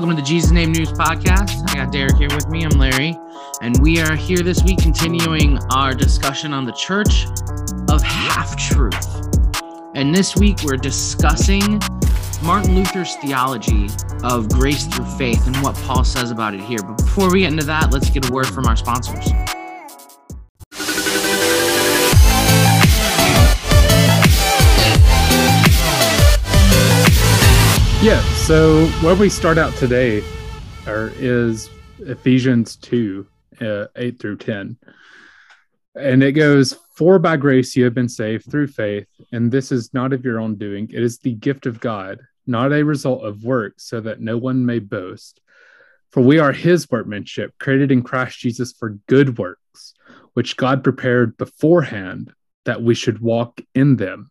Welcome to the Jesus Name News Podcast. I got Derek here with me. I'm Larry. And we are here this week continuing our discussion on the church of half truth. And this week we're discussing Martin Luther's theology of grace through faith and what Paul says about it here. But before we get into that, let's get a word from our sponsors. Yeah, so where we start out today are, is Ephesians 2 uh, 8 through 10. And it goes, For by grace you have been saved through faith, and this is not of your own doing. It is the gift of God, not a result of works, so that no one may boast. For we are his workmanship, created in Christ Jesus for good works, which God prepared beforehand that we should walk in them.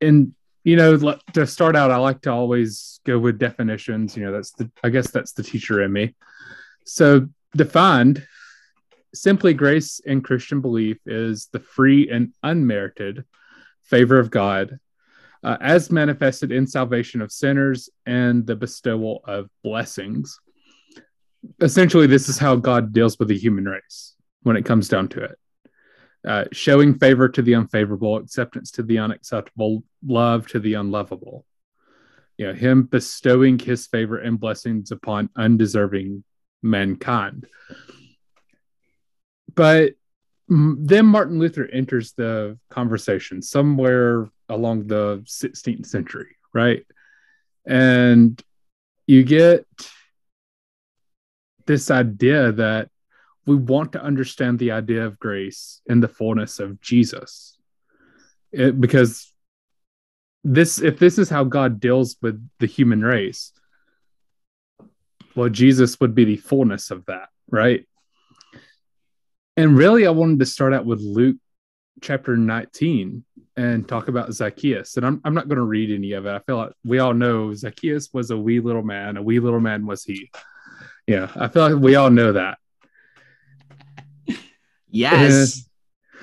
And you know, to start out, I like to always go with definitions. You know, that's the, I guess that's the teacher in me. So, defined, simply grace in Christian belief is the free and unmerited favor of God uh, as manifested in salvation of sinners and the bestowal of blessings. Essentially, this is how God deals with the human race when it comes down to it. Uh, showing favor to the unfavorable, acceptance to the unacceptable, love to the unlovable. You know, him bestowing his favor and blessings upon undeserving mankind. But then Martin Luther enters the conversation somewhere along the 16th century, right? And you get this idea that we want to understand the idea of grace in the fullness of Jesus. It, because this if this is how God deals with the human race, well, Jesus would be the fullness of that, right? And really, I wanted to start out with Luke chapter 19 and talk about Zacchaeus. And I'm, I'm not going to read any of it. I feel like we all know Zacchaeus was a wee little man, a wee little man was he. Yeah, I feel like we all know that. Yes.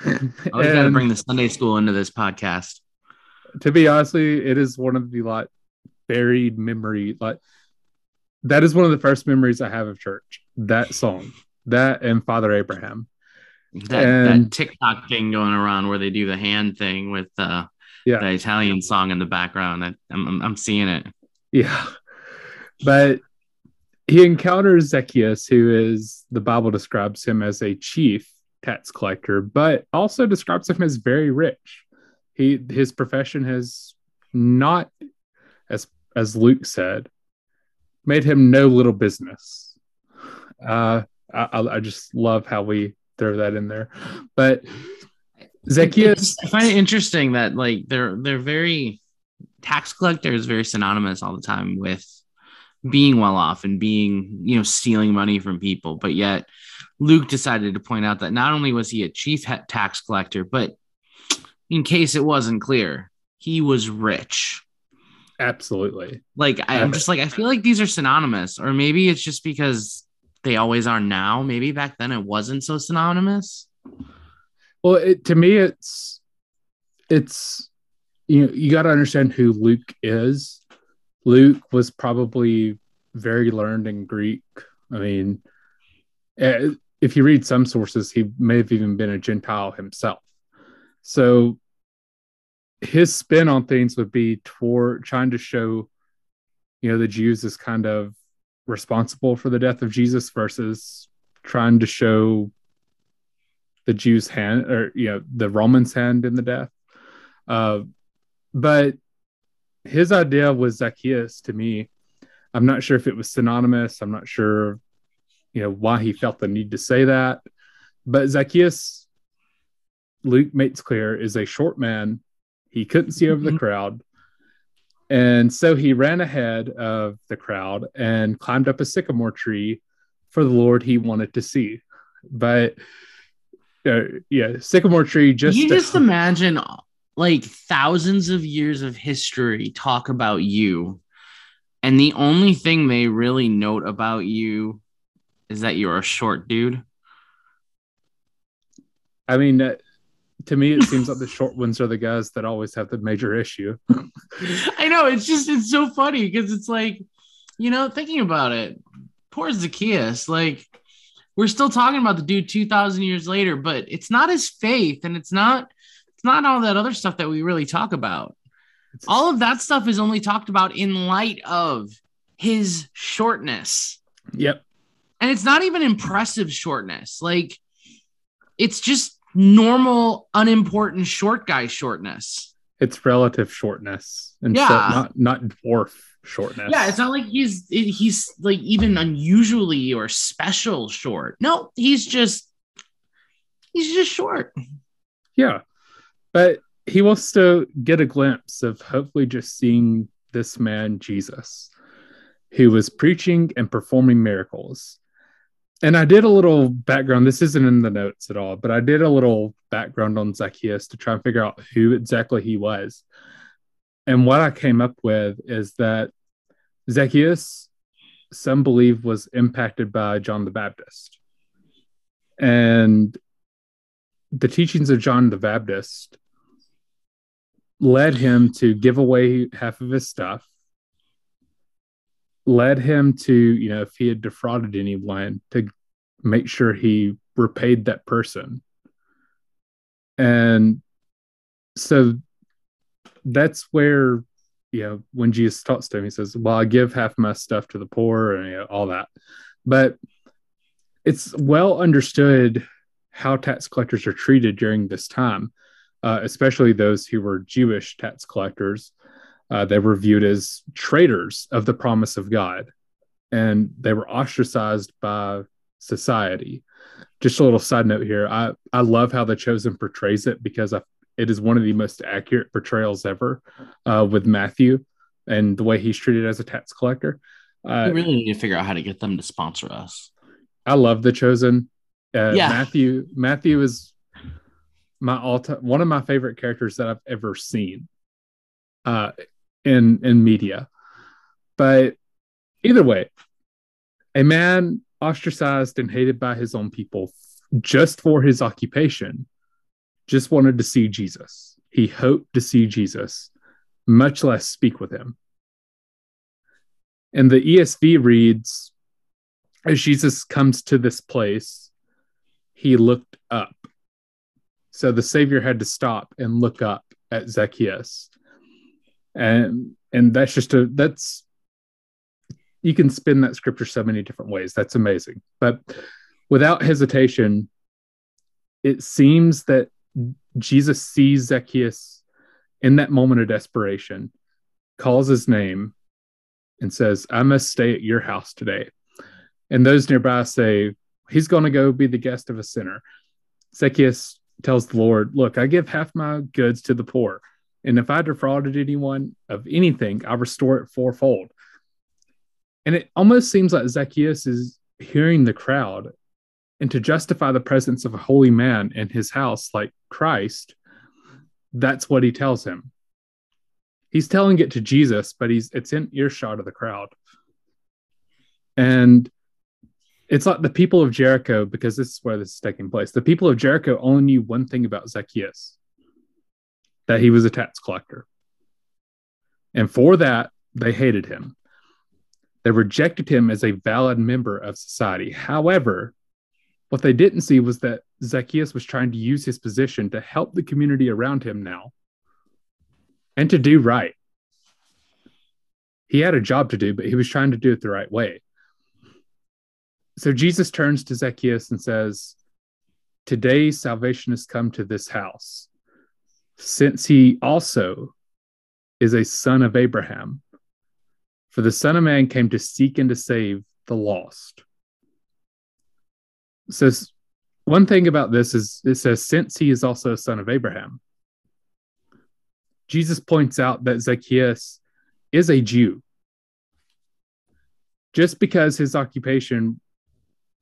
I was going to bring the Sunday school into this podcast. To be honestly, it is one of the like buried memory. Like that is one of the first memories I have of church. That song, that and Father Abraham. That, and, that TikTok thing going around where they do the hand thing with uh, yeah. the Italian song in the background. I, I'm, I'm seeing it. Yeah. But he encounters Zacchaeus, who is the Bible describes him as a chief tax collector, but also describes him as very rich. He his profession has not, as as Luke said, made him no little business. Uh, I, I just love how we throw that in there, but Zacchaeus. I find it interesting that like they're they're very tax collector is very synonymous all the time with being well off and being you know stealing money from people, but yet Luke decided to point out that not only was he a chief tax collector, but in case it wasn't clear, he was rich. Absolutely. Like I, am just like I feel like these are synonymous, or maybe it's just because they always are now. Maybe back then it wasn't so synonymous. Well, it, to me, it's it's you know you got to understand who Luke is. Luke was probably very learned in Greek. I mean, eh, if you read some sources, he may have even been a Gentile himself. So his spin on things would be toward trying to show, you know, the Jews as kind of responsible for the death of Jesus versus trying to show the Jews' hand or you know the Romans' hand in the death. Uh, but his idea was Zacchaeus to me. I'm not sure if it was synonymous. I'm not sure you know why he felt the need to say that. But Zacchaeus, Luke makes clear, is a short man. He couldn't see over mm-hmm. the crowd. And so he ran ahead of the crowd and climbed up a sycamore tree for the Lord he wanted to see. But uh, yeah, sycamore tree just. You just imagine like thousands of years of history talk about you. And the only thing they really note about you is that you're a short dude? I mean, uh, to me, it seems like the short ones are the guys that always have the major issue. I know it's just it's so funny because it's like you know, thinking about it, poor Zacchaeus, like we're still talking about the dude 2000 years later, but it's not his faith and it's not it's not all that other stuff that we really talk about. All of that stuff is only talked about in light of his shortness. Yep. And it's not even impressive shortness. Like it's just normal, unimportant short guy shortness. It's relative shortness and Yeah. not not dwarf shortness. Yeah, it's not like he's he's like even unusually or special short. No, he's just he's just short. Yeah. But he wants to get a glimpse of hopefully just seeing this man, Jesus, who was preaching and performing miracles. And I did a little background. This isn't in the notes at all, but I did a little background on Zacchaeus to try and figure out who exactly he was. And what I came up with is that Zacchaeus, some believe, was impacted by John the Baptist. And the teachings of John the Baptist led him to give away half of his stuff, led him to, you know, if he had defrauded anyone, to make sure he repaid that person. And so that's where, you know, when Jesus talks to him, he says, Well, I give half my stuff to the poor and you know, all that. But it's well understood how tax collectors are treated during this time, uh, especially those who were Jewish tax collectors. Uh, they were viewed as traitors of the promise of God, and they were ostracized by society. Just a little side note here: I I love how the Chosen portrays it because I, it is one of the most accurate portrayals ever uh, with Matthew and the way he's treated as a tax collector. Uh, we really need to figure out how to get them to sponsor us. I love the Chosen. Uh, Yeah. Matthew Matthew is my all time one of my favorite characters that I've ever seen uh, in in media. But either way, a man ostracized and hated by his own people just for his occupation just wanted to see Jesus. He hoped to see Jesus, much less speak with him. And the ESV reads as Jesus comes to this place, he looked up. So the Savior had to stop and look up at Zacchaeus. And and that's just a that's you can spin that scripture so many different ways. That's amazing. But without hesitation, it seems that Jesus sees Zacchaeus in that moment of desperation, calls his name, and says, I must stay at your house today. And those nearby say, He's going to go be the guest of a sinner. Zacchaeus tells the Lord, Look, I give half my goods to the poor. And if I defrauded anyone of anything, I restore it fourfold. And it almost seems like Zacchaeus is hearing the crowd. And to justify the presence of a holy man in his house like Christ, that's what he tells him. He's telling it to Jesus, but he's it's in earshot of the crowd. And it's like the people of Jericho, because this is where this is taking place. The people of Jericho only knew one thing about Zacchaeus that he was a tax collector. And for that, they hated him. They rejected him as a valid member of society. However, what they didn't see was that Zacchaeus was trying to use his position to help the community around him now and to do right. He had a job to do, but he was trying to do it the right way. So Jesus turns to Zacchaeus and says, Today salvation has come to this house, since he also is a son of Abraham. For the Son of Man came to seek and to save the lost. So, s- one thing about this is it says, Since he is also a son of Abraham. Jesus points out that Zacchaeus is a Jew. Just because his occupation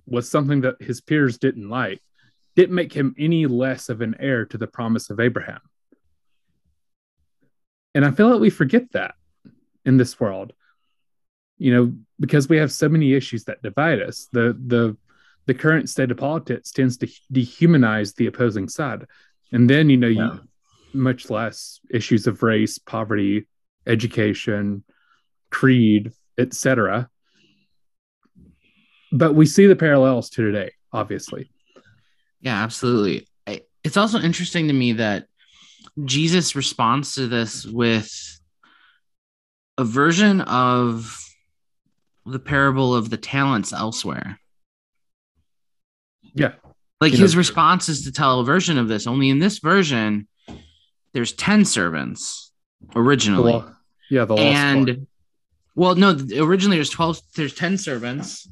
was something that his peers didn't like, didn't make him any less of an heir to the promise of Abraham. And I feel like we forget that in this world, you know, because we have so many issues that divide us. The the the current state of politics tends to dehumanize the opposing side, and then you know Yeah. you much less issues of race, poverty, education, creed, etc. But we see the parallels to today, obviously. Yeah, absolutely. It's also interesting to me that Jesus responds to this with a version of the parable of the talents elsewhere. Yeah. Like You his know- response is to tell a version of this, only in this version, there's 10 servants The originally. lo- yeah, the and well, no, originally there's 12, there's 10 servants,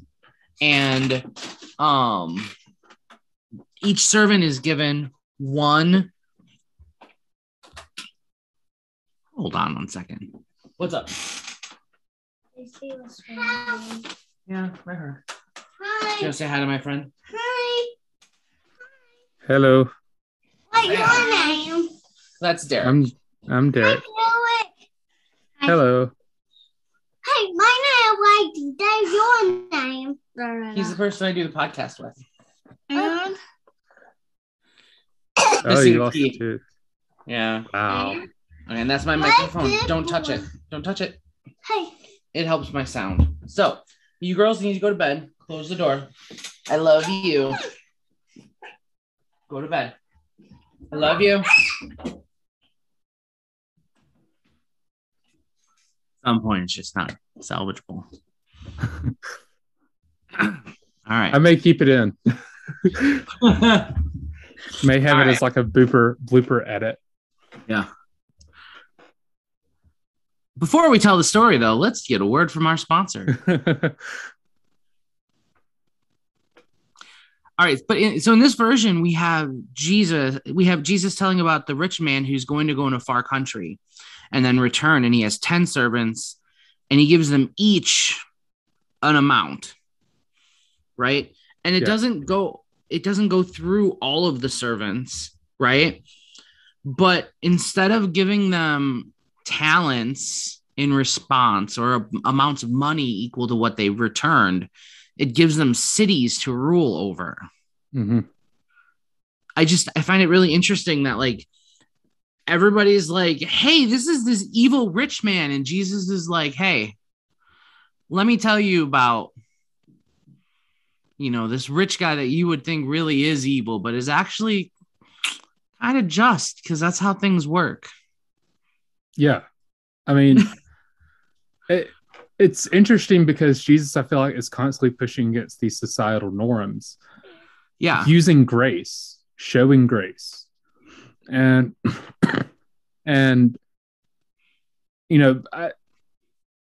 and um each servant is given one. Hold on one second. What's up? Hi. Yeah, right here. You Hi. want to say hi to my friend? Hi. Hello, What's your name? That's Derek. I'm I'm Derek. Hi. Hello. Hey, my name is Whitey. That's your name. He's the person I do the podcast with. And Oh, you lost teeth. tooth. Yeah. Wow. Okay, and that's my What microphone. Don't touch it. Don't touch it. hey, It helps my sound. So, you girls need to go to bed. Close the door. I love you. Go to bed. I love you. At some point, it's just not salvageable. All right. I may keep it in. May have All it right. as like a blooper blooper edit. Before we tell the story, though, let's get a word from our sponsor. All right, but in, so in this version, we have Jesus. We have Jesus telling about the rich man who's going to go in a far country, and then return, and he has ten servants, and he gives them each an amount, right? And it Yeah. doesn't go. It doesn't go through all of the servants, right? But instead of giving them talents in response or amounts of money equal to what they returned, it gives them cities to rule over. Mhm. I just I find it really interesting that like everybody's like, "Hey, this is this evil rich man," and Jesus is like, "Hey, let me tell you about you know this rich guy that you would think really is evil, but is actually kind of just because that's how things work." Yeah. I mean, it, it's interesting because Jesus, I feel like, is constantly pushing against these societal norms, Yeah, using grace, showing grace. And, and, you know, I,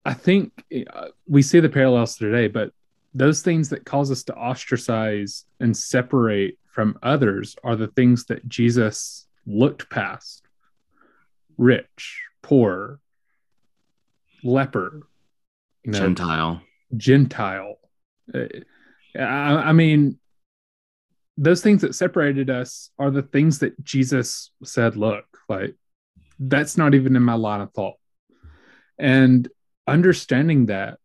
I think uh, we see the parallels today, but those things that cause us to ostracize and separate from others are the things that Jesus looked past rich, poor, leper, you know, Gentile. Gentile. Uh, I, I mean, those things that separated us are the things that Jesus said, look, like, that's not even in my line of thought. And understanding that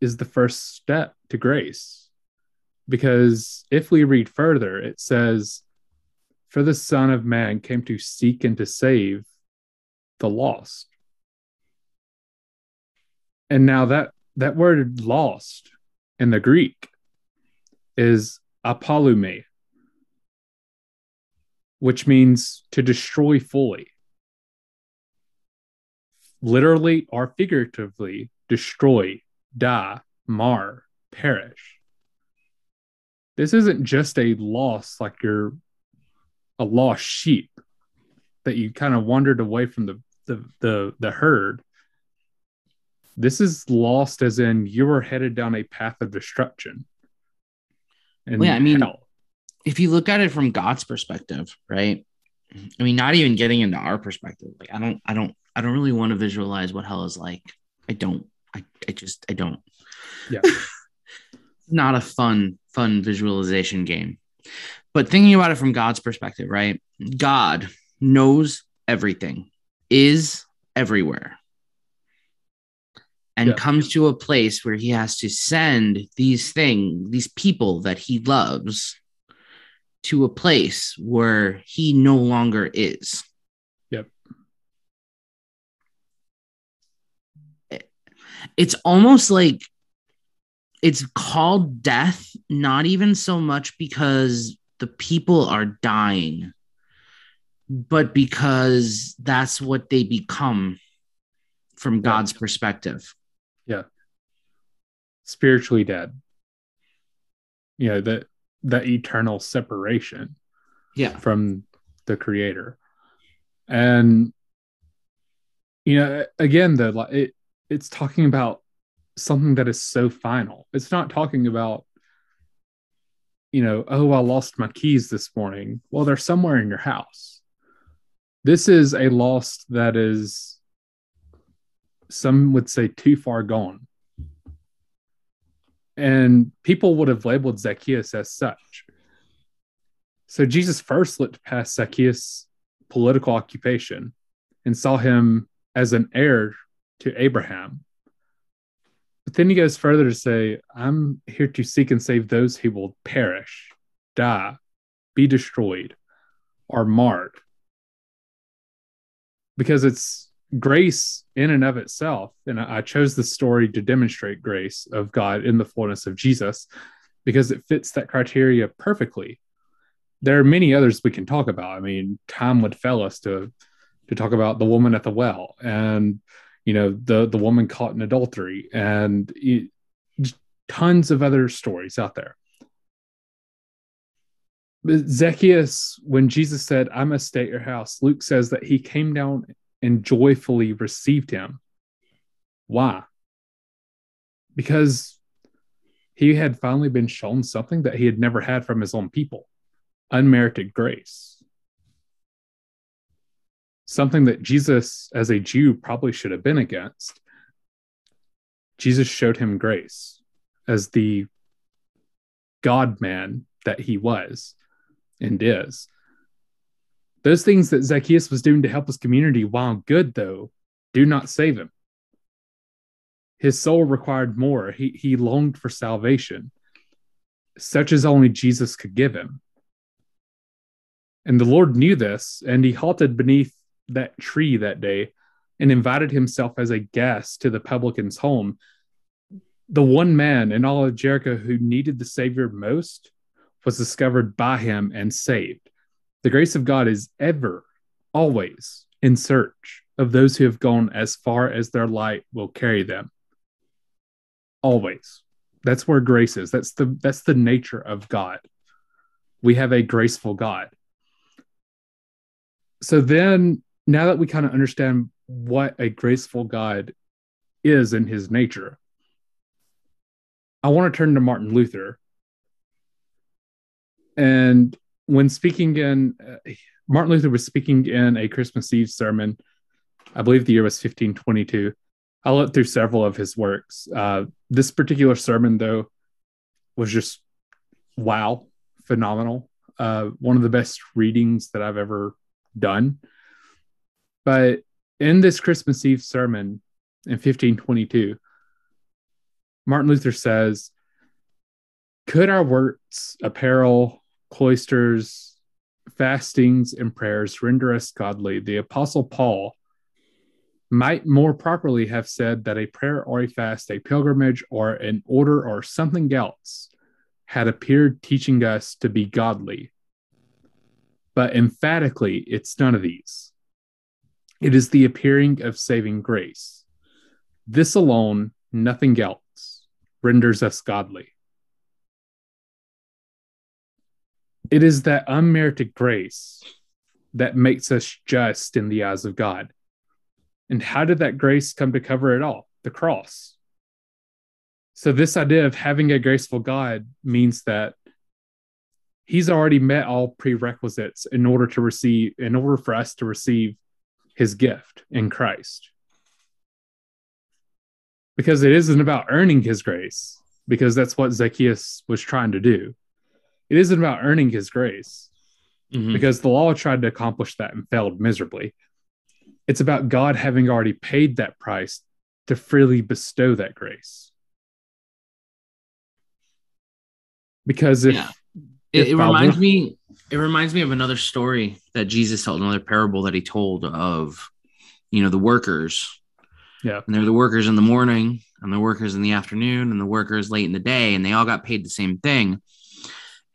is the first step to grace. Because if we read further, it says, For the Son of Man came to seek and to save the lost. And now that that word lost in the Greek is apollumi, which means to destroy fully. Literally or figuratively, destroy, die, mar, perish. This isn't just a loss like you're a lost sheep that you kind of wandered away from the the the, the herd this is lost as in you are headed down a path of destruction and Well, yeah, I mean- hell. if you look at it from God's perspective, right? I mean, not even getting into our perspective. Like, I don't, I don't, I don't really want to visualize what hell is like. I don't. I, I just, I don't. Yeah. not a fun, fun visualization game. But thinking about it from God's perspective, right? God knows everything, is everywhere, and Yeah. comes to a place where he has to send these things, these people that he loves, to a place where he no longer is. Yep. it's almost like it's called death, not even so much because the people are dying, but because that's what they become from God's perspective. Yeah. Spiritually dead. You know, that that eternal separation Yeah. from the creator. And you know, again, the like, it it's talking about something that is so final. It's not talking about you know, oh, I lost my keys this morning. Well, they're somewhere in your house. This is a loss that is some would say too far gone. And people would have labeled Zacchaeus as such. So Jesus first looked past Zacchaeus' political occupation and saw him as an heir to Abraham. But then he goes further to say, I'm here to seek and save those who will perish, die, be destroyed, or marred. Because it's grace in and of itself. And I chose the story to demonstrate grace of God in the fullness of Jesus because it fits that criteria perfectly. There are many others we can talk about. I mean, time would fail us to to talk about the woman at the well and you know the the woman caught in adultery and you, tons of other stories out there. Zacchaeus, when Jesus said, I must stay at your house, Luke says that he came down and joyfully received him. Why? Because he had finally been shown something that he had never had from his own people unmerited grace. Something that Jesus, as a Jew, probably should have been against. Jesus showed him grace as the God man that he was and is. Those things that Zacchaeus was doing to help his community, while good, though, do not save him. His soul required more. He, he longed for salvation, such as only Jesus could give him. And the Lord knew this, and he halted beneath that tree that day and invited himself as a guest to the publican's home. The one man in all of Jericho who needed the Savior most was discovered by him and saved. The grace of God is ever, always in search of those who have gone as far as their light will carry them. Always. That's where grace is. That's the that's the nature of God. We have a graceful God. So then now that we kind of understand what a graceful God is in his nature, I want to turn to Martin Luther. And when speaking in, uh, Martin Luther was speaking in a Christmas Eve sermon. I believe the year was 1522. I looked through several of his works. Uh, this particular sermon, though, was just wow, phenomenal. Uh, one of the best readings that I've ever done. But in this Christmas Eve sermon in 1522, Martin Luther says, Could our works, apparel, cloisters, fastings, and prayers render us godly? The Apostle Paul might more properly have said that a prayer or a fast, a pilgrimage, or an order or something else had appeared teaching us to be godly. But emphatically, it's none of these. It is the appearing of saving grace. This alone, nothing else, renders us godly. It is that unmerited grace that makes us just in the eyes of God. And how did that grace come to cover it all? The cross. So, this idea of having a graceful God means that He's already met all prerequisites in order to receive, in order for us to receive His gift in Christ. Because it isn't about earning His grace, because that's what Zacchaeus was trying to do. It isn't about earning His grace, Mhm. because the law tried to accomplish that and failed miserably. It's about God having already paid that price to freely bestow that grace. Because if Yeah. It, if it reminds me. It reminds me of another story that Jesus told, another parable that he told of, you know, the workers Yeah. And they're the workers in the morning and the workers in the afternoon and the workers late in the day and they all got paid the same thing.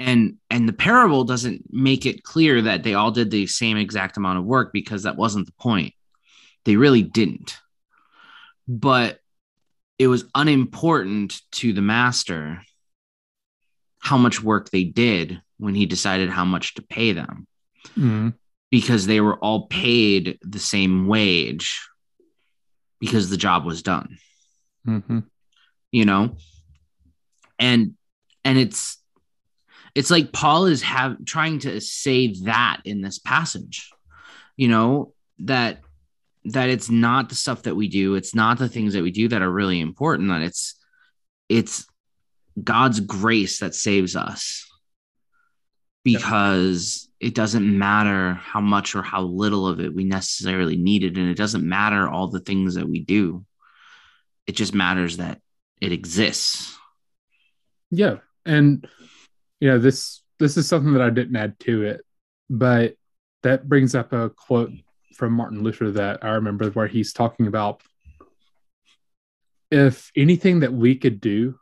And and the parable doesn't make it clear that they all did the same exact amount of work because that wasn't the point. They really didn't. But it was unimportant to the master how much work they did when he decided how much to pay them Mhm. because they were all paid the same wage because the job was done Mhm. you know and and it's it's like paul is have trying to say that in this passage you know that that it's not the stuff that we do. It's not the things that we do that are really important that it's it's god's grace that saves us. Because it doesn't matter how much or how little of it we necessarily needed and it doesn't matter all the things that we do. It just matters that it exists. Yeah, and you know this this is something that I didn't add to it, but that brings up a quote from Martin Luther that I remember where he's talking about if anything that we could do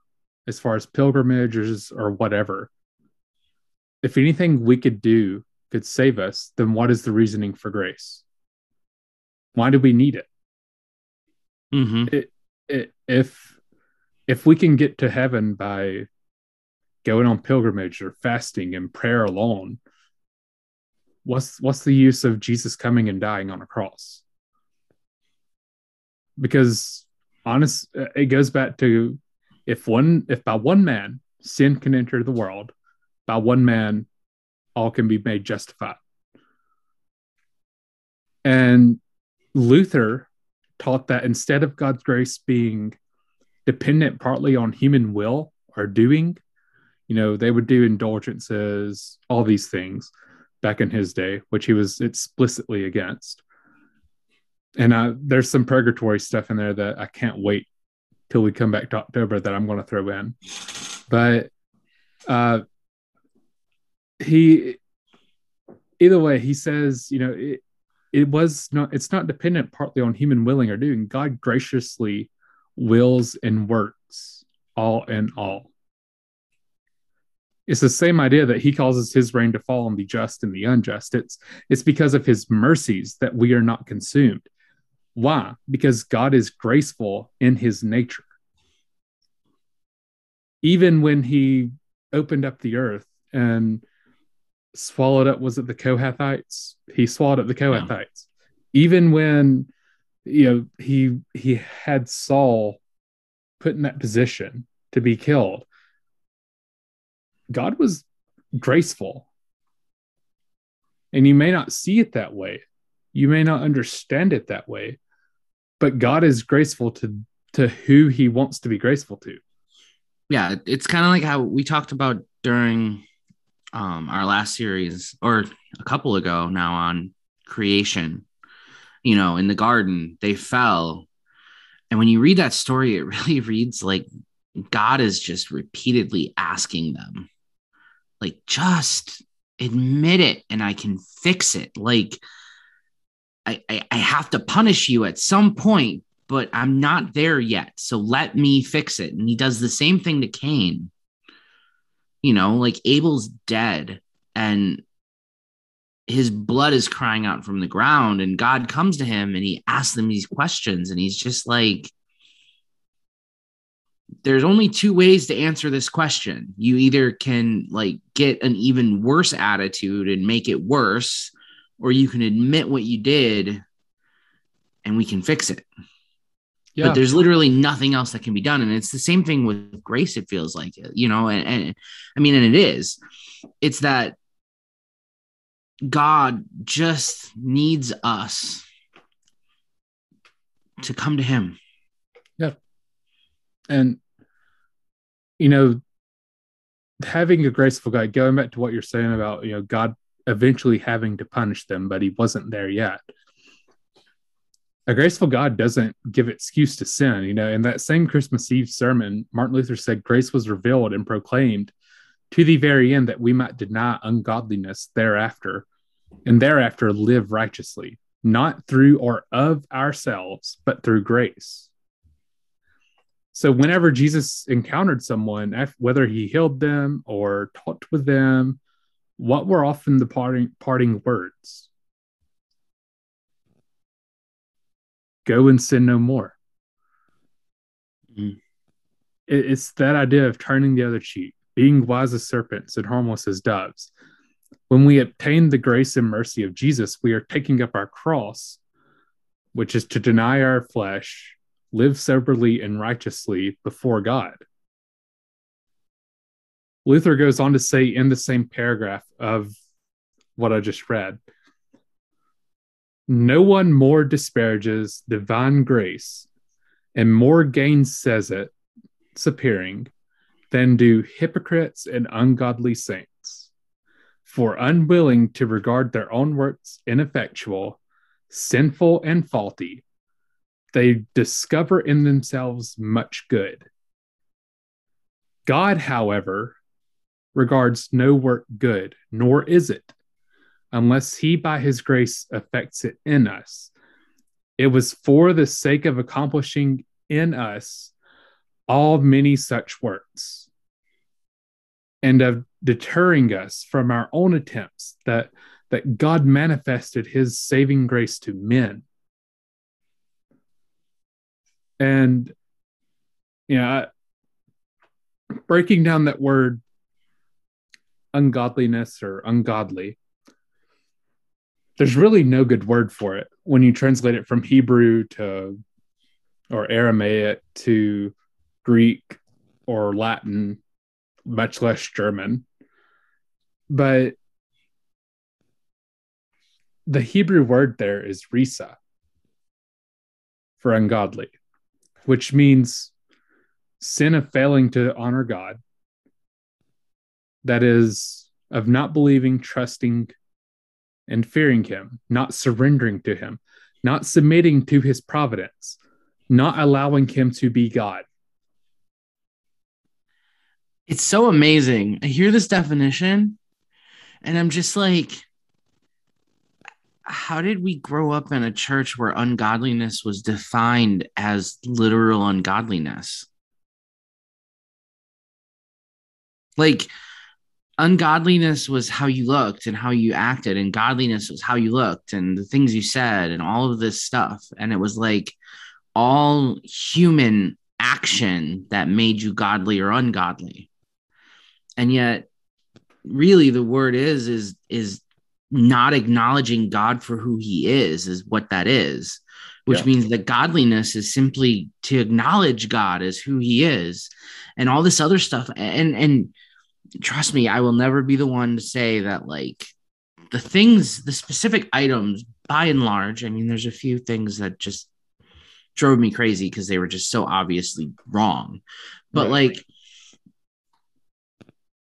as far as pilgrimages or whatever, if anything we could do could save us, then what is the reasoning for grace? Why do we need it? mm-hmm. i- if if we can get to heaven by going on pilgrimage or fasting and prayer alone what's what's the use of jesus coming and dying on a cross? Because honest it goes back to if one if by one man sin can enter the world by one man all can be made justified. And luther taught that instead of God's grace being dependent partly on human will or doing, you know, they would do indulgences, all these things back in his day, which he was explicitly against. And there's some purgatory stuff in there that I can't wait till we come back to October that I'm going to throw in. But uh, he, either way, he says, you know, it, it was not it's not dependent partly on human willing or doing god graciously wills and works all in all it's the same idea that he causes his rain to fall on the just and the unjust. It's it's because of his mercies that we are not consumed. Why? Because god is graceful in his nature. Even when he opened up the earth and swallowed up was it the kohathites? He swallowed up the kohathites. Even when you know he he had saul put in that position to be killed god was graceful. And you may not see it that way. You may not understand it that way. But god is graceful to to who he wants to be graceful to. Yeah it's kind of like how we talked about during um our last series or a couple ago now on creation. You know in the garden they fell. And when you read that story it really reads like god is just repeatedly asking them like just admit it and i can fix it. Like I, I i have to punish you at some point but i'm not there yet. So let me fix it. And he does the same thing to cain. You know like abel's dead and his blood is crying out from the ground and god comes to him and he asks them these questions and he's just like there's only two ways to answer this question. You either can like get an even worse attitude and make it worse or you can admit what you did and we can fix it. Yeah. but there's literally nothing else that can be done. And it's the same thing with grace it feels like you know and, and i mean and it is. It's that god just needs us to come to him and you know having a graceful god going back to what you're saying about you know god eventually having to punish them but he wasn't there yet a graceful god doesn't give excuse to sin you know in that same christmas eve sermon martin luther said grace was revealed and proclaimed to the very end that we might deny ungodliness thereafter and thereafter live righteously not through or of ourselves, but through grace. So, whenever Jesus encountered someone, whether he healed them or talked with them, what were often the parting, parting words? Go and sin no more. Mm. It's that idea of turning the other cheek, being wise as serpents and harmless as doves. When we obtain the grace and mercy of Jesus, we are taking up our cross, which is to deny our flesh, live soberly and righteously before God. Luther goes on to say in the same paragraph of what I just read no one more disparages divine grace and more gainsays it, appearing, than do hypocrites and ungodly saints. For unwilling to regard their own works ineffectual, sinful, and faulty, they discover in themselves much good. God, however, regards no work good, nor is it, unless he by his grace affects it in us. It was for the sake of accomplishing in us all many such works and of deterring us from our own attempts that that God manifested his saving grace to men. And you know, breaking down that word ungodliness or ungodly, there's really no good word for it when you translate it from Hebrew to or Aramaic to Greek or Latin, much less German. But the Hebrew word there is risa for ungodly, which means sin of failing to honor God that is of not believing, trusting, and fearing him, not surrendering to him, not submitting to his providence, not allowing him to be God. It's so amazing. I hear this definition and I'm just like, how did we grow up in a church where ungodliness was defined as literal ungodliness? Like, ungodliness was how you looked and how you acted and godliness was how you looked and the things you said and all of this stuff and it was like all human action that made you godly or ungodly and yet really the word is is is not acknowledging god for who he is is what that is which yeah. means that godliness is simply to acknowledge god as who he is and all this other stuff and and trust me, I will never be the one to say that like the things, the specific items, by and large, I mean, there's a few things that just drove me crazy because they were just so obviously wrong. But right. like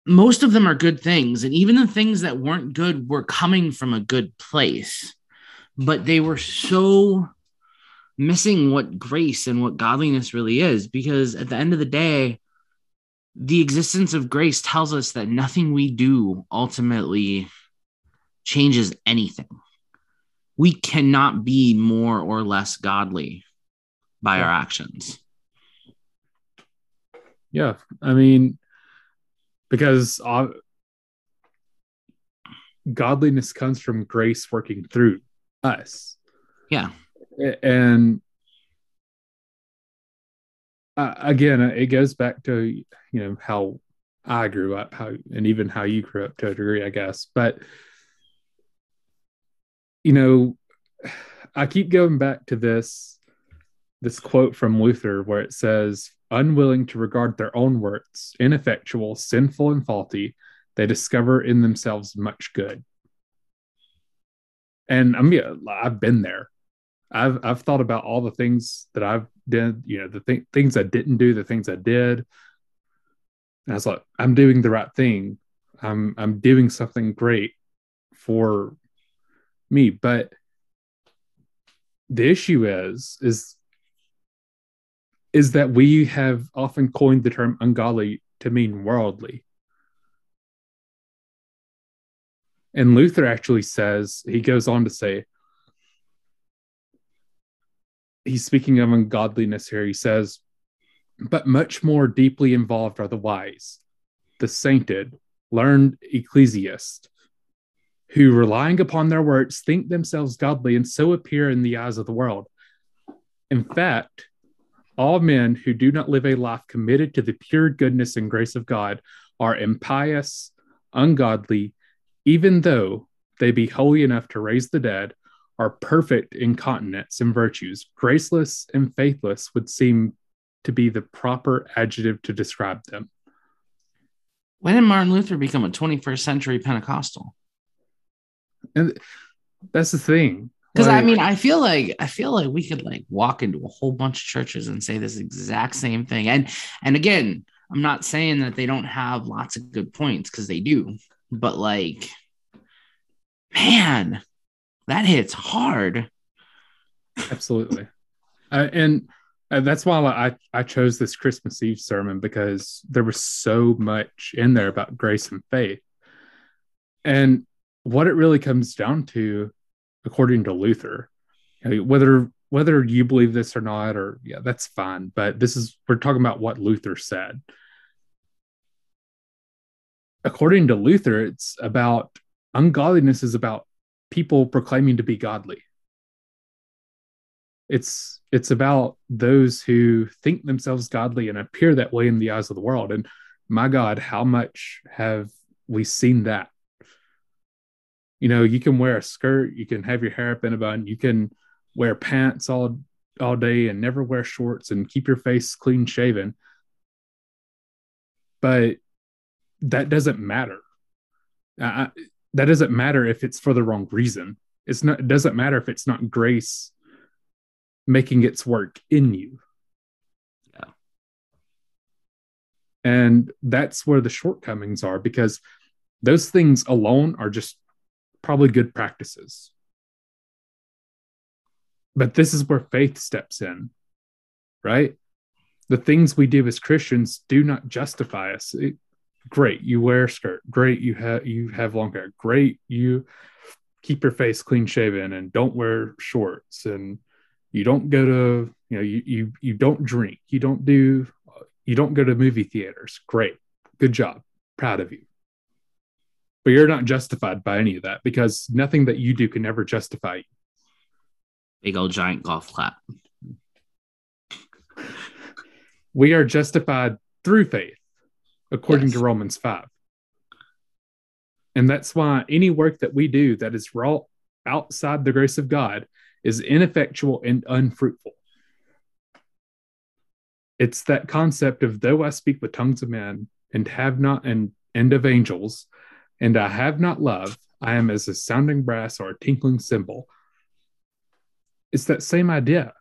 most of them are good things. And even the things that weren't good were coming from a good place. But they were so missing what grace and what godliness really is because at the end of the day, the existence of grace tells us that nothing we do ultimately changes anything. We cannot be more or less godly by yeah. our actions. Yeah. I mean, because uh, godliness comes from grace working through us. Yeah. And uh, again, it goes back to you know how I grew up, how and even how you grew up to a degree, I guess. But you know, I keep going back to this this quote from Luther where it says, "Unwilling to regard their own works ineffectual, sinful, and faulty, they discover in themselves much good." And I mean, I've been there. I've I've thought about all the things that I've did, you know, the th- things I didn't do, the things I did. And I was like, I'm doing the right thing. I'm I'm doing something great for me. But the issue is is is that we have often coined the term ungodly to mean worldly. And Luther actually says, he goes on to say, he's speaking of ungodliness here. He says, but much more deeply involved are the wise, the sainted, learned ecclesiasts, who, relying upon their works, think themselves godly and so appear in the eyes of the world. In fact, all men who do not live a life committed to the pure goodness and grace of God are impious, ungodly, even though they be holy enough to raise the dead, are perfect in continence and virtues. Graceless and faithless would seem to be the proper adjective to describe them. When did Martin Luther become a 21st century Pentecostal? And that's the thing. Because Like, I mean, I feel like I feel like we could like walk into a whole bunch of churches and say this exact same thing. And and again, I'm not saying that they don't have lots of good points because they do, but like, man, that hits hard. absolutely. Uh, and uh, that's why I, I chose this Christmas Eve sermon because there was so much in there about grace and faith. And what it really comes down to, according to Luther, you know, whether whether you believe this or not, or yeah, that's fine. But this is we're talking about what Luther said. According to Luther, it's about ungodliness is about people proclaiming to be godly. It's it's about those who think themselves godly and appear that way in the eyes of the world. And my God, how much have we seen that? You know, you can wear a skirt, you can have your hair up in a bun, you can wear pants all all day and never wear shorts and keep your face clean shaven. But that doesn't matter. Uh, that doesn't matter if it's for the wrong reason. It's not. It doesn't matter if it's not grace making its work in you. Yeah. And that's where the shortcomings are because those things alone are just probably good practices. But this is where faith steps in, right? The things we do as Christians do not justify us. It- great, you wear a skirt. Great, you have you have long hair. Great, you keep your face clean shaven and don't wear shorts and you don't go to you know you you you don't drink. You don't do you don't go to movie theaters. Great, good job, proud of you. But you're not justified by any of that because nothing that you do can ever justify you. Big old giant golf clap. we are justified through faith according Yes. to romans 5 and that's why any work that we do that is wrought outside the grace of god is ineffectual and unfruitful it's that concept of though i speak with tongues of men and have not an end of angels and i have not love i am as a sounding brass or a tinkling cymbal it's that same idea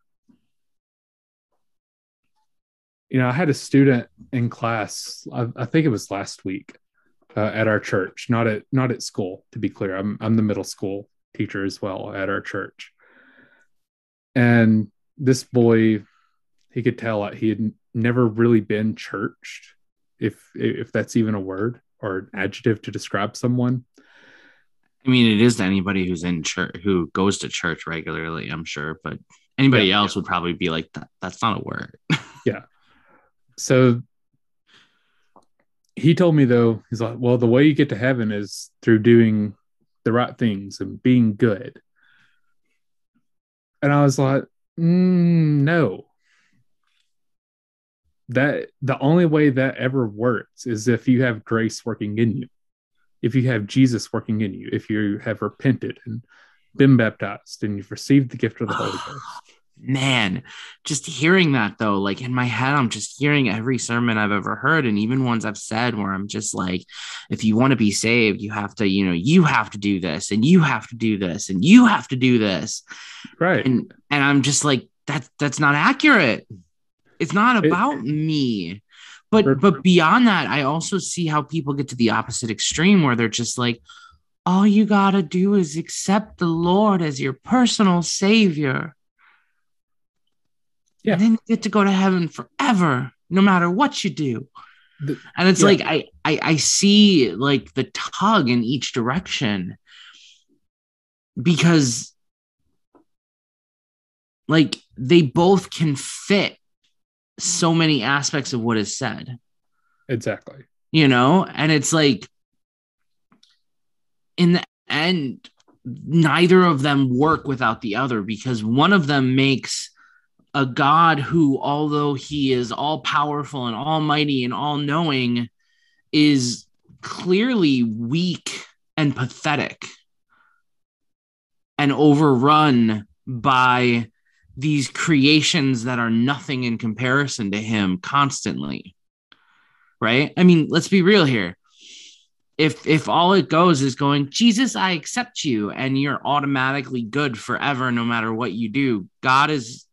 you know, I had a student in class. I, I think it was last week uh, at our church, not at not at school. To be clear, I'm I'm the middle school teacher as well at our church. And this boy, he could tell that he had never really been churched, if if that's even a word or an adjective to describe someone. I mean, it is to anybody who's in church who goes to church regularly, I'm sure, but anybody Yeah, else would probably be like, that, that's not a word. Yeah. So he told me though, he's like, well, the way you get to heaven is through doing the right things and being good. And I was like, mm, no. That the only way that ever works is if you have grace working in you, if you have Jesus working in you, if you have repented and been baptized and you've received the gift of the Holy Ghost. Man, just hearing that though, like in my head, I'm just hearing every sermon I've ever heard, and even ones I've said where I'm just like, if you want to be saved, you have to, you know, you have to do this, and you have to do this, and you have to do this. Right. and and I'm just like that's that's not accurate. It's not It- about me. But but beyond that, I also see how people get to the opposite extreme where they're just like, all you gotta do is accept the Lord as your personal savior. Yeah. And then you get to go to heaven forever, no matter what you do. The- and it's yeah. like I, I I see like the tug in each direction because like they both can fit so many aspects of what is said Exactly. you know and it's like in the end neither of them work without the other because one of them makes a god who although he is all powerful and almighty and all knowing is clearly weak and pathetic and overrun by these creations that are nothing in comparison to him constantly right? I mean let's be real here. If if all it goes is going jesus i accept you and you're automatically good forever no matter what you do god is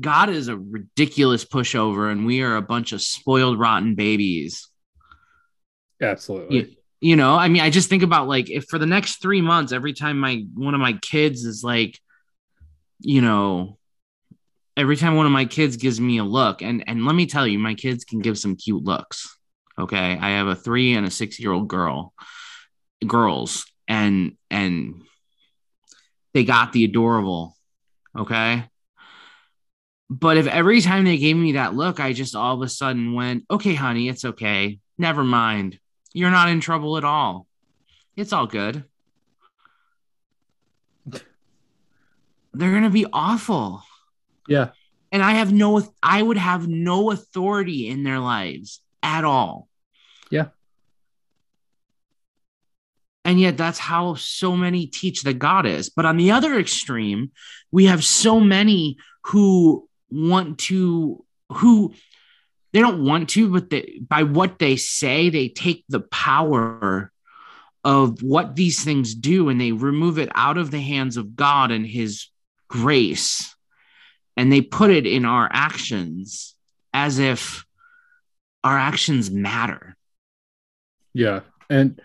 god is a ridiculous pushover and we are a bunch of spoiled rotten babies. Absolutely. you, you know i mean i just think about like if for the next three months every time my one of my kids is like you know every time one of my kids gives me a look and and let me tell you my kids can give some cute looks okay? I have a three and a six year old girl girls and and they got the adorable okay? But if every time they gave me that look i just all of a sudden went okay honey it's okay. Never mind. You're not in trouble at all. It's all good they're gonna be awful Yeah. and I have no, I would have no authority in their lives at all. Yeah. And yet that's how so many teach that God is. But on the other extreme, we have so many who want to, who they don't want to, but they, by what they say, they take the power of what these things do and they remove it out of the hands of God and his grace and they put it in our actions as if our actions matter. Yeah. And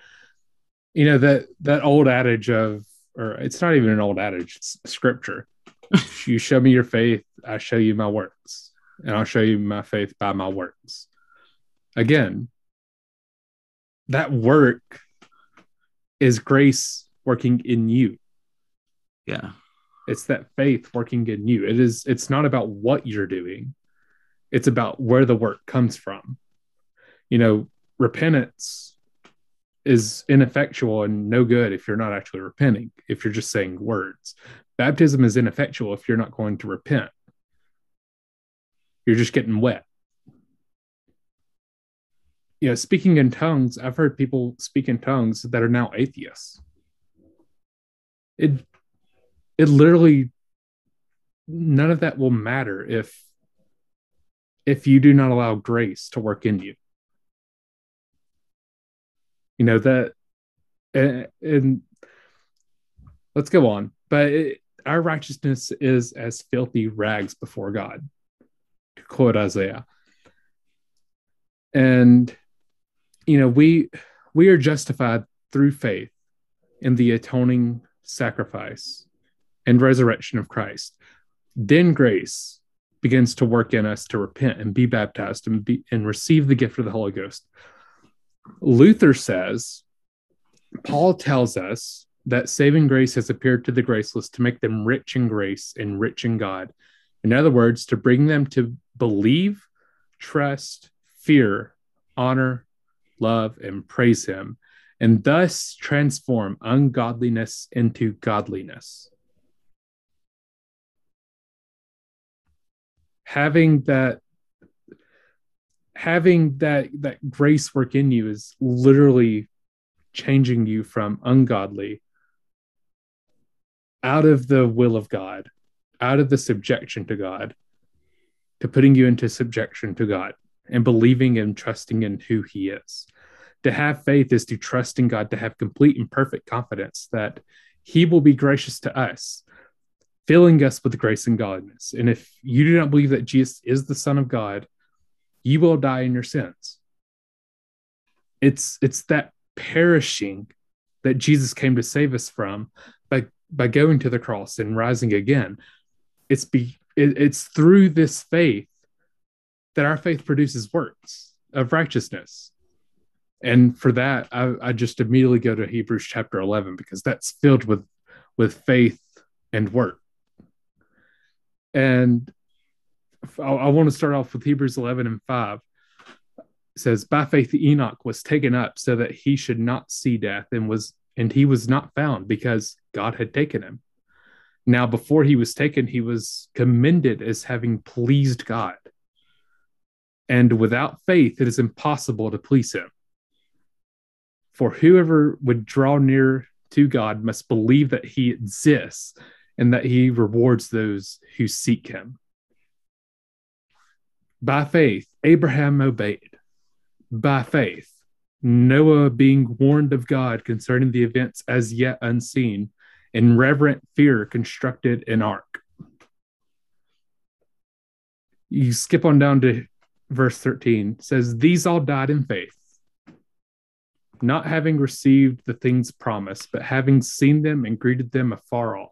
you know that that old adage of or it's not even an old adage, it's scripture. you show me your faith, I show you my works. And I'll show you my faith by my works. Again, that work is grace working in you. Yeah. It's that faith working in you. It is it's not about what you're doing. It's about where the work comes from. You know, repentance is ineffectual and no good if you're not actually repenting, if you're just saying words. Baptism is ineffectual if you're not going to repent. You're just getting wet. You know, speaking in tongues, I've heard people speak in tongues that are now atheists. It it literally none of that will matter if if you do not allow grace to work in you. You know that and, and let's go on. But it, our righteousness is as filthy rags before god to quote isaiah. And you know we we are justified through faith in the atoning sacrifice and resurrection of Christ, then grace begins to work in us to repent and be baptized and be and receive the gift of the Holy Ghost. Luther says, Paul tells us that saving grace has appeared to the graceless to make them rich in grace and rich in God. In other words, to bring them to believe, trust, fear, honor, love, and praise Him, and thus transform ungodliness into godliness. Having that having that that grace work in you is literally changing you from ungodly out of the will of God, out of the subjection to God, to putting you into subjection to God and believing and trusting in who He is. To have faith is to trust in God, to have complete and perfect confidence that He will be gracious to us, filling us with grace and godliness. And if you do not believe that Jesus is the Son of God, you will die in your sins. It's it's that perishing that Jesus came to save us from by by going to the cross and rising again. It's be it, it's through this faith that our faith produces works of righteousness. And for that, I, I just immediately go to Hebrews chapter 11 because that's filled with with faith and work And I, I want to start off with Hebrews 11 and 5. It says, By faith, Enoch was taken up so that he should not see death and was and he was not found because God had taken him. Now, before he was taken, he was commended as having pleased God. And without faith, it is impossible to please him. For whoever would draw near to God must believe that he exists and that he rewards those who seek him. By faith, Abraham obeyed. By faith, Noah, being warned of God concerning the events as yet unseen, in reverent fear constructed an ark. You skip on down to verse 13 says these all died in faith not having received the things promised but having seen them and greeted them afar off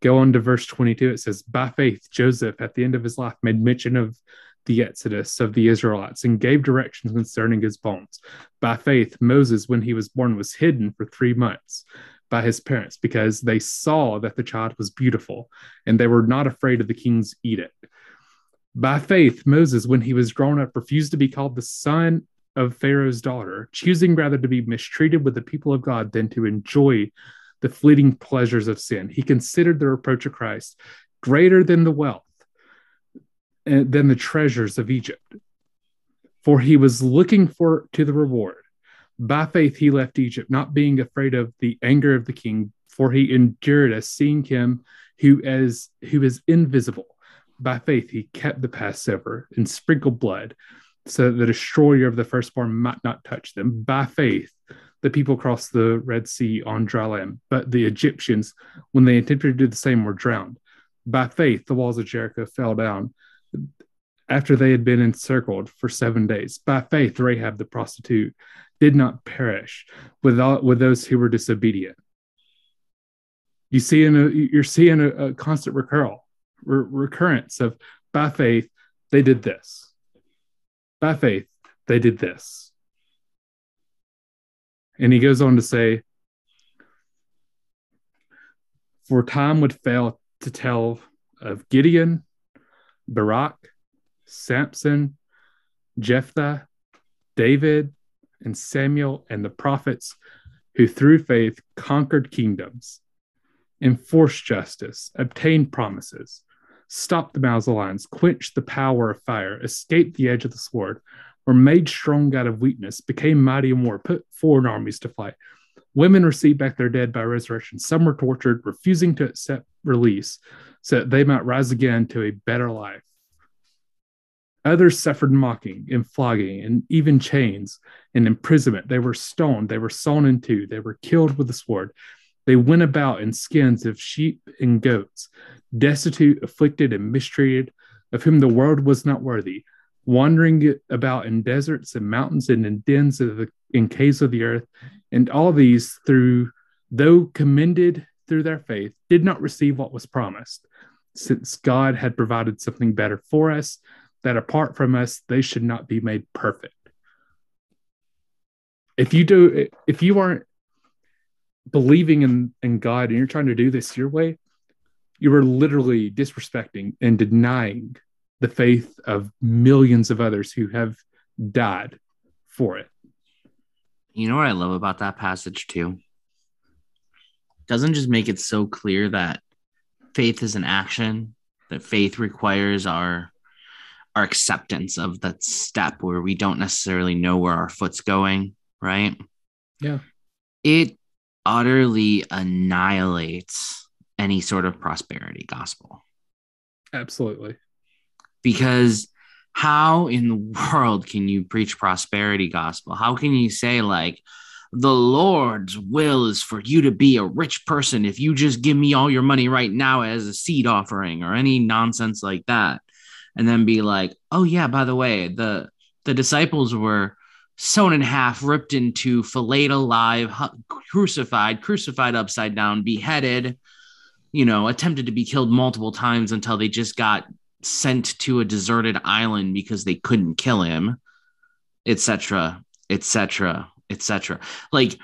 Go on to verse 22. It says, By faith, Joseph, at the end of his life, made mention of the exodus of the Israelites and gave directions concerning his bones. By faith, Moses, when he was born, was hidden for three months by his parents because they saw that the child was beautiful and they were not afraid of the king's edict. By faith, Moses, when he was grown up, refused to be called the son of Pharaoh's daughter, choosing rather to be mistreated with the people of God than to enjoy the fleeting pleasures of sin. He considered the reproach of Christ greater than the wealth and than the treasures of Egypt. For he was looking for to the reward. By faith, he left Egypt, not being afraid of the anger of the king, for he endured as seeing him who as who is invisible. By faith, he kept the Passover and sprinkled blood, so that the destroyer of the firstborn might not touch them. By faith, the people crossed the Red Sea on dry land, but the Egyptians, when they attempted to do the same, were drowned. By faith, the walls of Jericho fell down after they had been encircled for seven days. By faith, Rahab the prostitute did not perish with all, with those who were disobedient. You see, in a, you're seeing a, a constant recurral, re- recurrence of by faith they did this, by faith they did this, and he goes on to say, for time would fail to tell of Gideon, Barak, Samson, Jephthah, David, and Samuel and the prophets who through faith conquered kingdoms, enforced justice, obtained promises, stopped the mouths of lions, quenched the power of fire, escaped the edge of the sword, were made strong out of weakness, became mighty in war, put foreign armies to flight. Women received back their dead by resurrection. Some were tortured, refusing to accept release so that they might rise again to a better life. Others suffered mocking and flogging and even chains and imprisonment. They were stoned. They were sawn in two. They were killed with the sword. They went about in skins of sheep and goats, destitute, afflicted, and mistreated, of whom the world was not worthy, wandering about in deserts and mountains and in dens of the, in caves of the earth. And all these, through though commended through their faith, did not receive what was promised, since God had provided something better for us that apart from us, they should not be made perfect. If you do, if you aren't believing in, in God and you're trying to do this your way, you are literally disrespecting and denying the faith of millions of others who have died for it. You know what I love about that passage too? doesn't just make it so clear that faith is an action, that faith requires our our acceptance of that step where we don't necessarily know where our foot's going, right? Yeah. It utterly annihilates any sort of prosperity gospel. Absolutely. Because how in the world can you preach prosperity gospel? How can you say like the Lord's will is for you to be a rich person if you just give me all your money right now as a seed offering or any nonsense like that. And then be like, oh yeah, by the way, the the disciples were sewn in half, ripped into, filleted alive, crucified, crucified upside down, beheaded, you know, attempted to be killed multiple times until they just got sent to a deserted island because they couldn't kill him, etc., etc., etc. Like,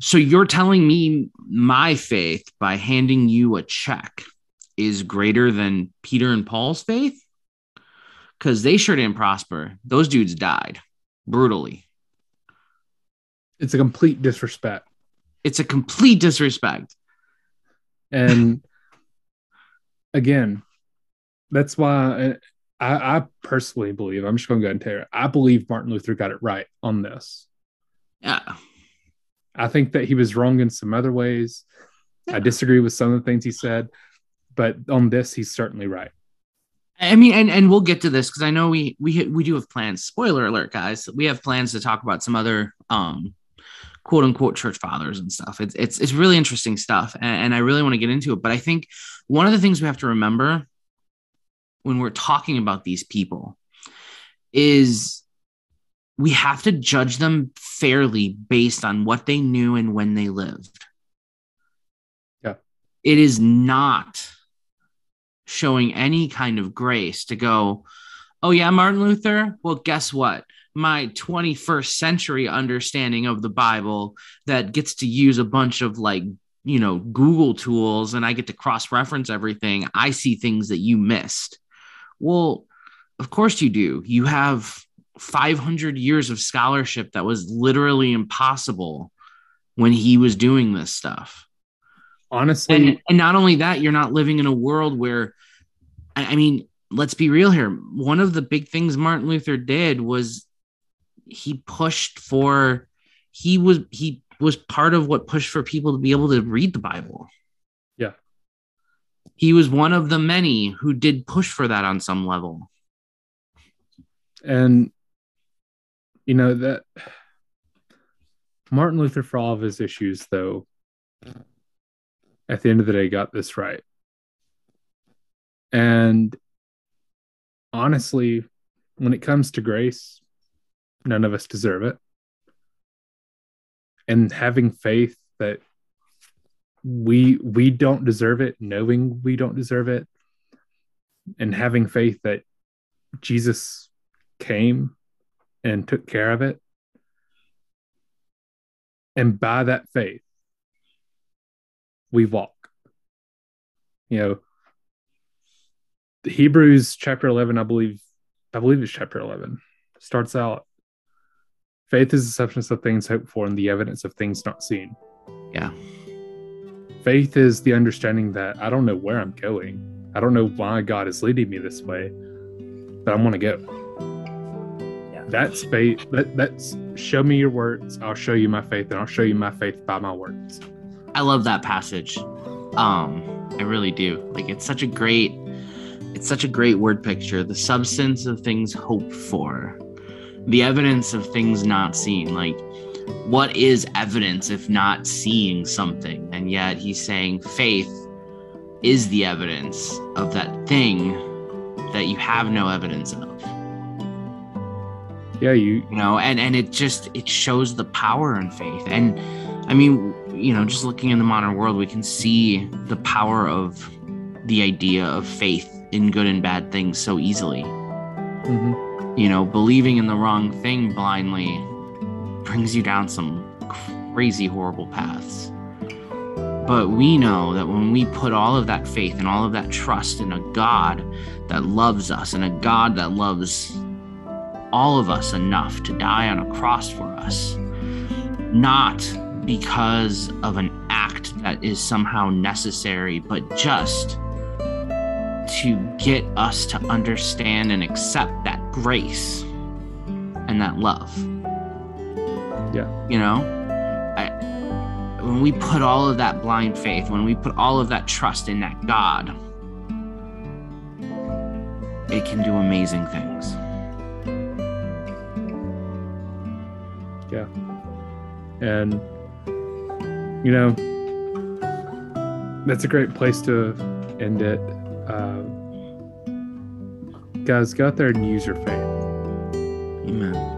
so you're telling me my faith by handing you a check is greater than Peter and Paul's faith? Because they sure didn't prosper. Those dudes died brutally. It's a complete disrespect. It's a complete disrespect. And again, that's why I, I personally believe, I'm just going to go ahead and tell you, I believe Martin Luther got it right on this. Yeah. I think that he was wrong in some other ways. Yeah. I disagree with some of the things he said, but on this, he's certainly right. I mean, and and we'll get to this because I know we we we do have plans. Spoiler alert, guys! We have plans to talk about some other um quote unquote church fathers and stuff. It's it's it's really interesting stuff, and, and I really want to get into it. But I think one of the things we have to remember when we're talking about these people is we have to judge them fairly based on what they knew and when they lived. Yeah. It is not showing any kind of grace to go, oh, yeah, Martin Luther. Well, guess what? My 21st century understanding of the Bible that gets to use a bunch of like, you know, Google tools and I get to cross reference everything. I see things that you missed. Well, of course you do. You have 500 years of scholarship that was literally impossible when he was doing this stuff. Honestly, and, and not only that, you're not living in a world where, I, I mean, let's be real here. One of the big things Martin Luther did was he pushed for, he was, he was part of what pushed for people to be able to read the Bible. He was one of the many who did push for that on some level. And you know that Martin Luther, for all of his issues, though, at the end of the day, got this right. And honestly, when it comes to grace, none of us deserve it. And having faith that we we don't deserve it, knowing we don't deserve it, and having faith that Jesus came and took care of it. And by that faith, we walk. You know, Hebrews chapter 11, I believe, I believe it's chapter 11, starts out faith is the substance of things hoped for and the evidence of things not seen. Yeah. Faith is the understanding that I don't know where I'm going. I don't know why God is leading me this way, but I'm going to go that's faith. That, that's show me your words. I'll show you my faith, and I'll show you my faith by my words. I love that passage. Um, I really do. Like it's such a great, it's such a great word picture. The substance of things hoped for, the evidence of things not seen. Like, what is evidence if not seeing something? And yet he's saying faith is the evidence of that thing that you have no evidence of yeah you you know and and it just it shows the power in faith and i mean you know just looking in the modern world we can see the power of the idea of faith in good and bad things so easily mm-hmm. you know believing in the wrong thing blindly brings you down some crazy horrible paths but we know that when we put all of that faith and all of that trust in a God that loves us and a God that loves all of us enough to die on a cross for us, not because of an act that is somehow necessary, but just to get us to understand and accept that grace and that love. Yeah. You know, I, when we put all of that blind faith, when we put all of that trust in that God, it can do amazing things. Yeah. And, you know, that's a great place to end it. Uh, guys, go out there and use your faith. Amen.